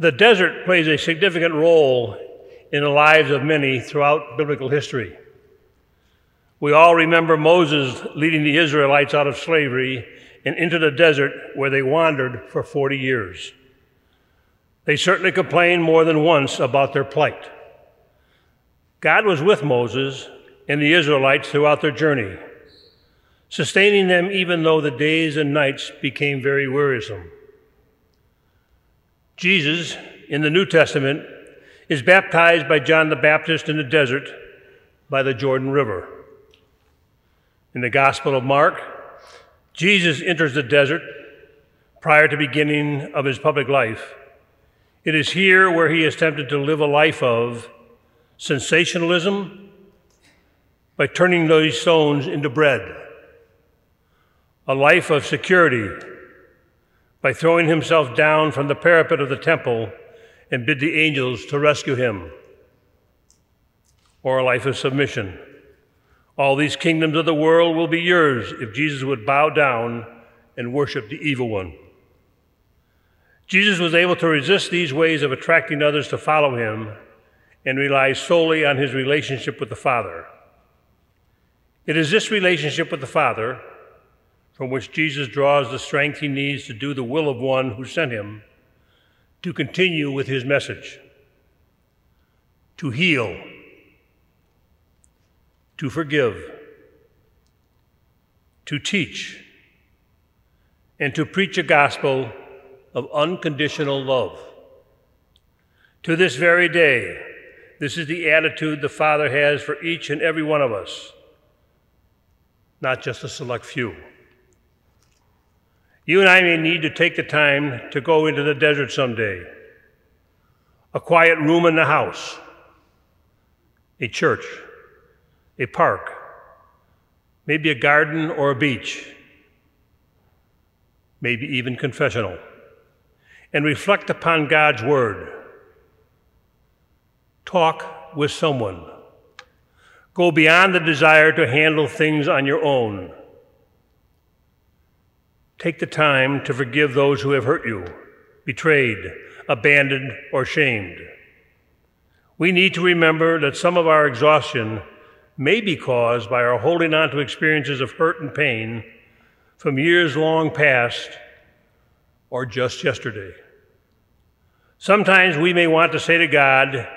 The desert plays a significant role in the lives of many throughout biblical history. We all remember Moses leading the Israelites out of slavery and into the desert where they wandered for 40 years. They certainly complained more than once about their plight. God was with Moses and the Israelites throughout their journey, sustaining them even though the days and nights became very wearisome. Jesus, in the New Testament, is baptized by John the Baptist in the desert by the Jordan River. In the Gospel of Mark, Jesus enters the desert prior to beginning of his public life. It is here where he is tempted to live a life of sensationalism by turning those stones into bread, a life of security by throwing himself down from the parapet of the temple and bid the angels to rescue him, or a life of submission. All these kingdoms of the world will be yours if Jesus would bow down and worship the evil one. Jesus was able to resist these ways of attracting others to follow him and relies solely on his relationship with the Father. It is this relationship with the Father from which Jesus draws the strength he needs to do the will of one who sent him to continue with his message, to heal, to forgive, to teach, and to preach a gospel of unconditional love. To this very day, this is the attitude the Father has for each and every one of us, not just a select few. You and I may need to take the time to go into the desert someday, a quiet room in the house, a church, a park, maybe a garden or a beach, maybe even confessional, and reflect upon God's Word. Talk with someone. Go beyond the desire to handle things on your own. Take the time to forgive those who have hurt you, betrayed, abandoned, or shamed. We need to remember that some of our exhaustion may be caused by our holding on to experiences of hurt and pain from years long past or just yesterday. Sometimes we may want to say to God,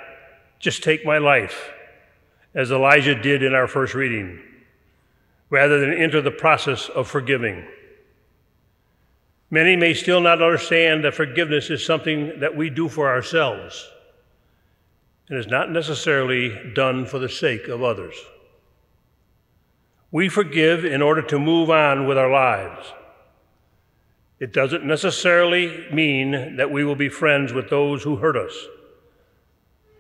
just take my life, as Elijah did in our first reading, rather than enter the process of forgiving. Many may still not understand that forgiveness is something that we do for ourselves and is not necessarily done for the sake of others. We forgive in order to move on with our lives. It doesn't necessarily mean that we will be friends with those who hurt us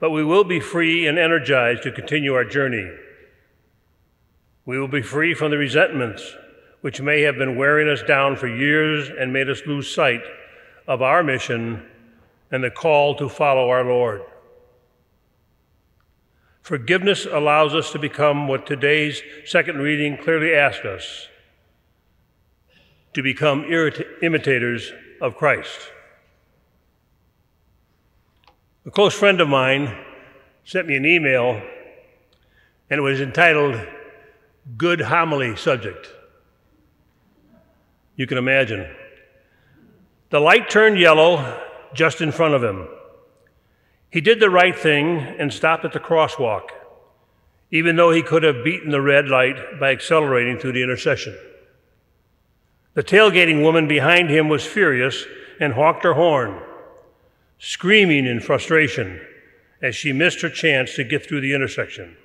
but we will be free and energized to continue our journey. We will be free from the resentments which may have been wearing us down for years and made us lose sight of our mission and the call to follow our Lord. Forgiveness allows us to become what today's second reading clearly asks us to become imitators of Christ. A close friend of mine sent me an email, and it was entitled Good Homily Subject. You can imagine. The light turned yellow just in front of him. He did the right thing and stopped at the crosswalk, even though he could have beaten the red light by accelerating through the intersection. The tailgating woman behind him was furious and honked her horn screaming in frustration as she missed her chance to get through the intersection.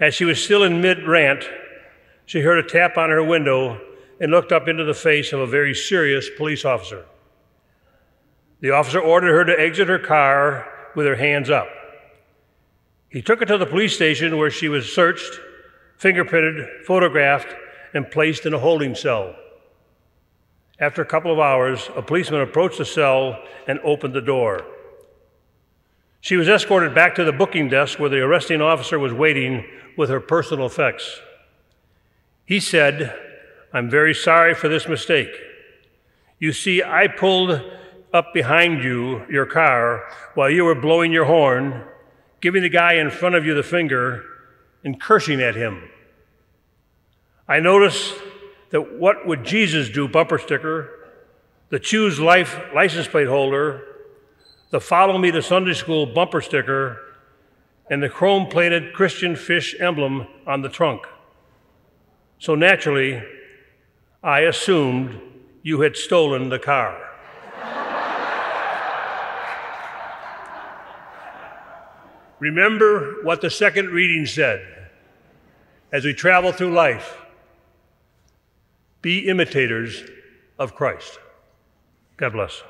As she was still in mid rant, she heard a tap on her window and looked up into the face of a very serious police officer. The officer ordered her to exit her car with her hands up. He took her to the police station where she was searched, fingerprinted, photographed, and placed in a holding cell. After a couple of hours, a policeman approached the cell and opened the door. She was escorted back to the booking desk where the arresting officer was waiting with her personal effects. He said, I'm very sorry for this mistake. You see, I pulled up behind you, your car, while you were blowing your horn, giving the guy in front of you the finger, and cursing at him. I noticed that what would Jesus do bumper sticker, the choose life license plate holder, the follow me to Sunday school bumper sticker, and the chrome plated Christian fish emblem on the trunk. So naturally, I assumed you had stolen the car. Remember what the second reading said as we travel through life be imitators of Christ. God bless.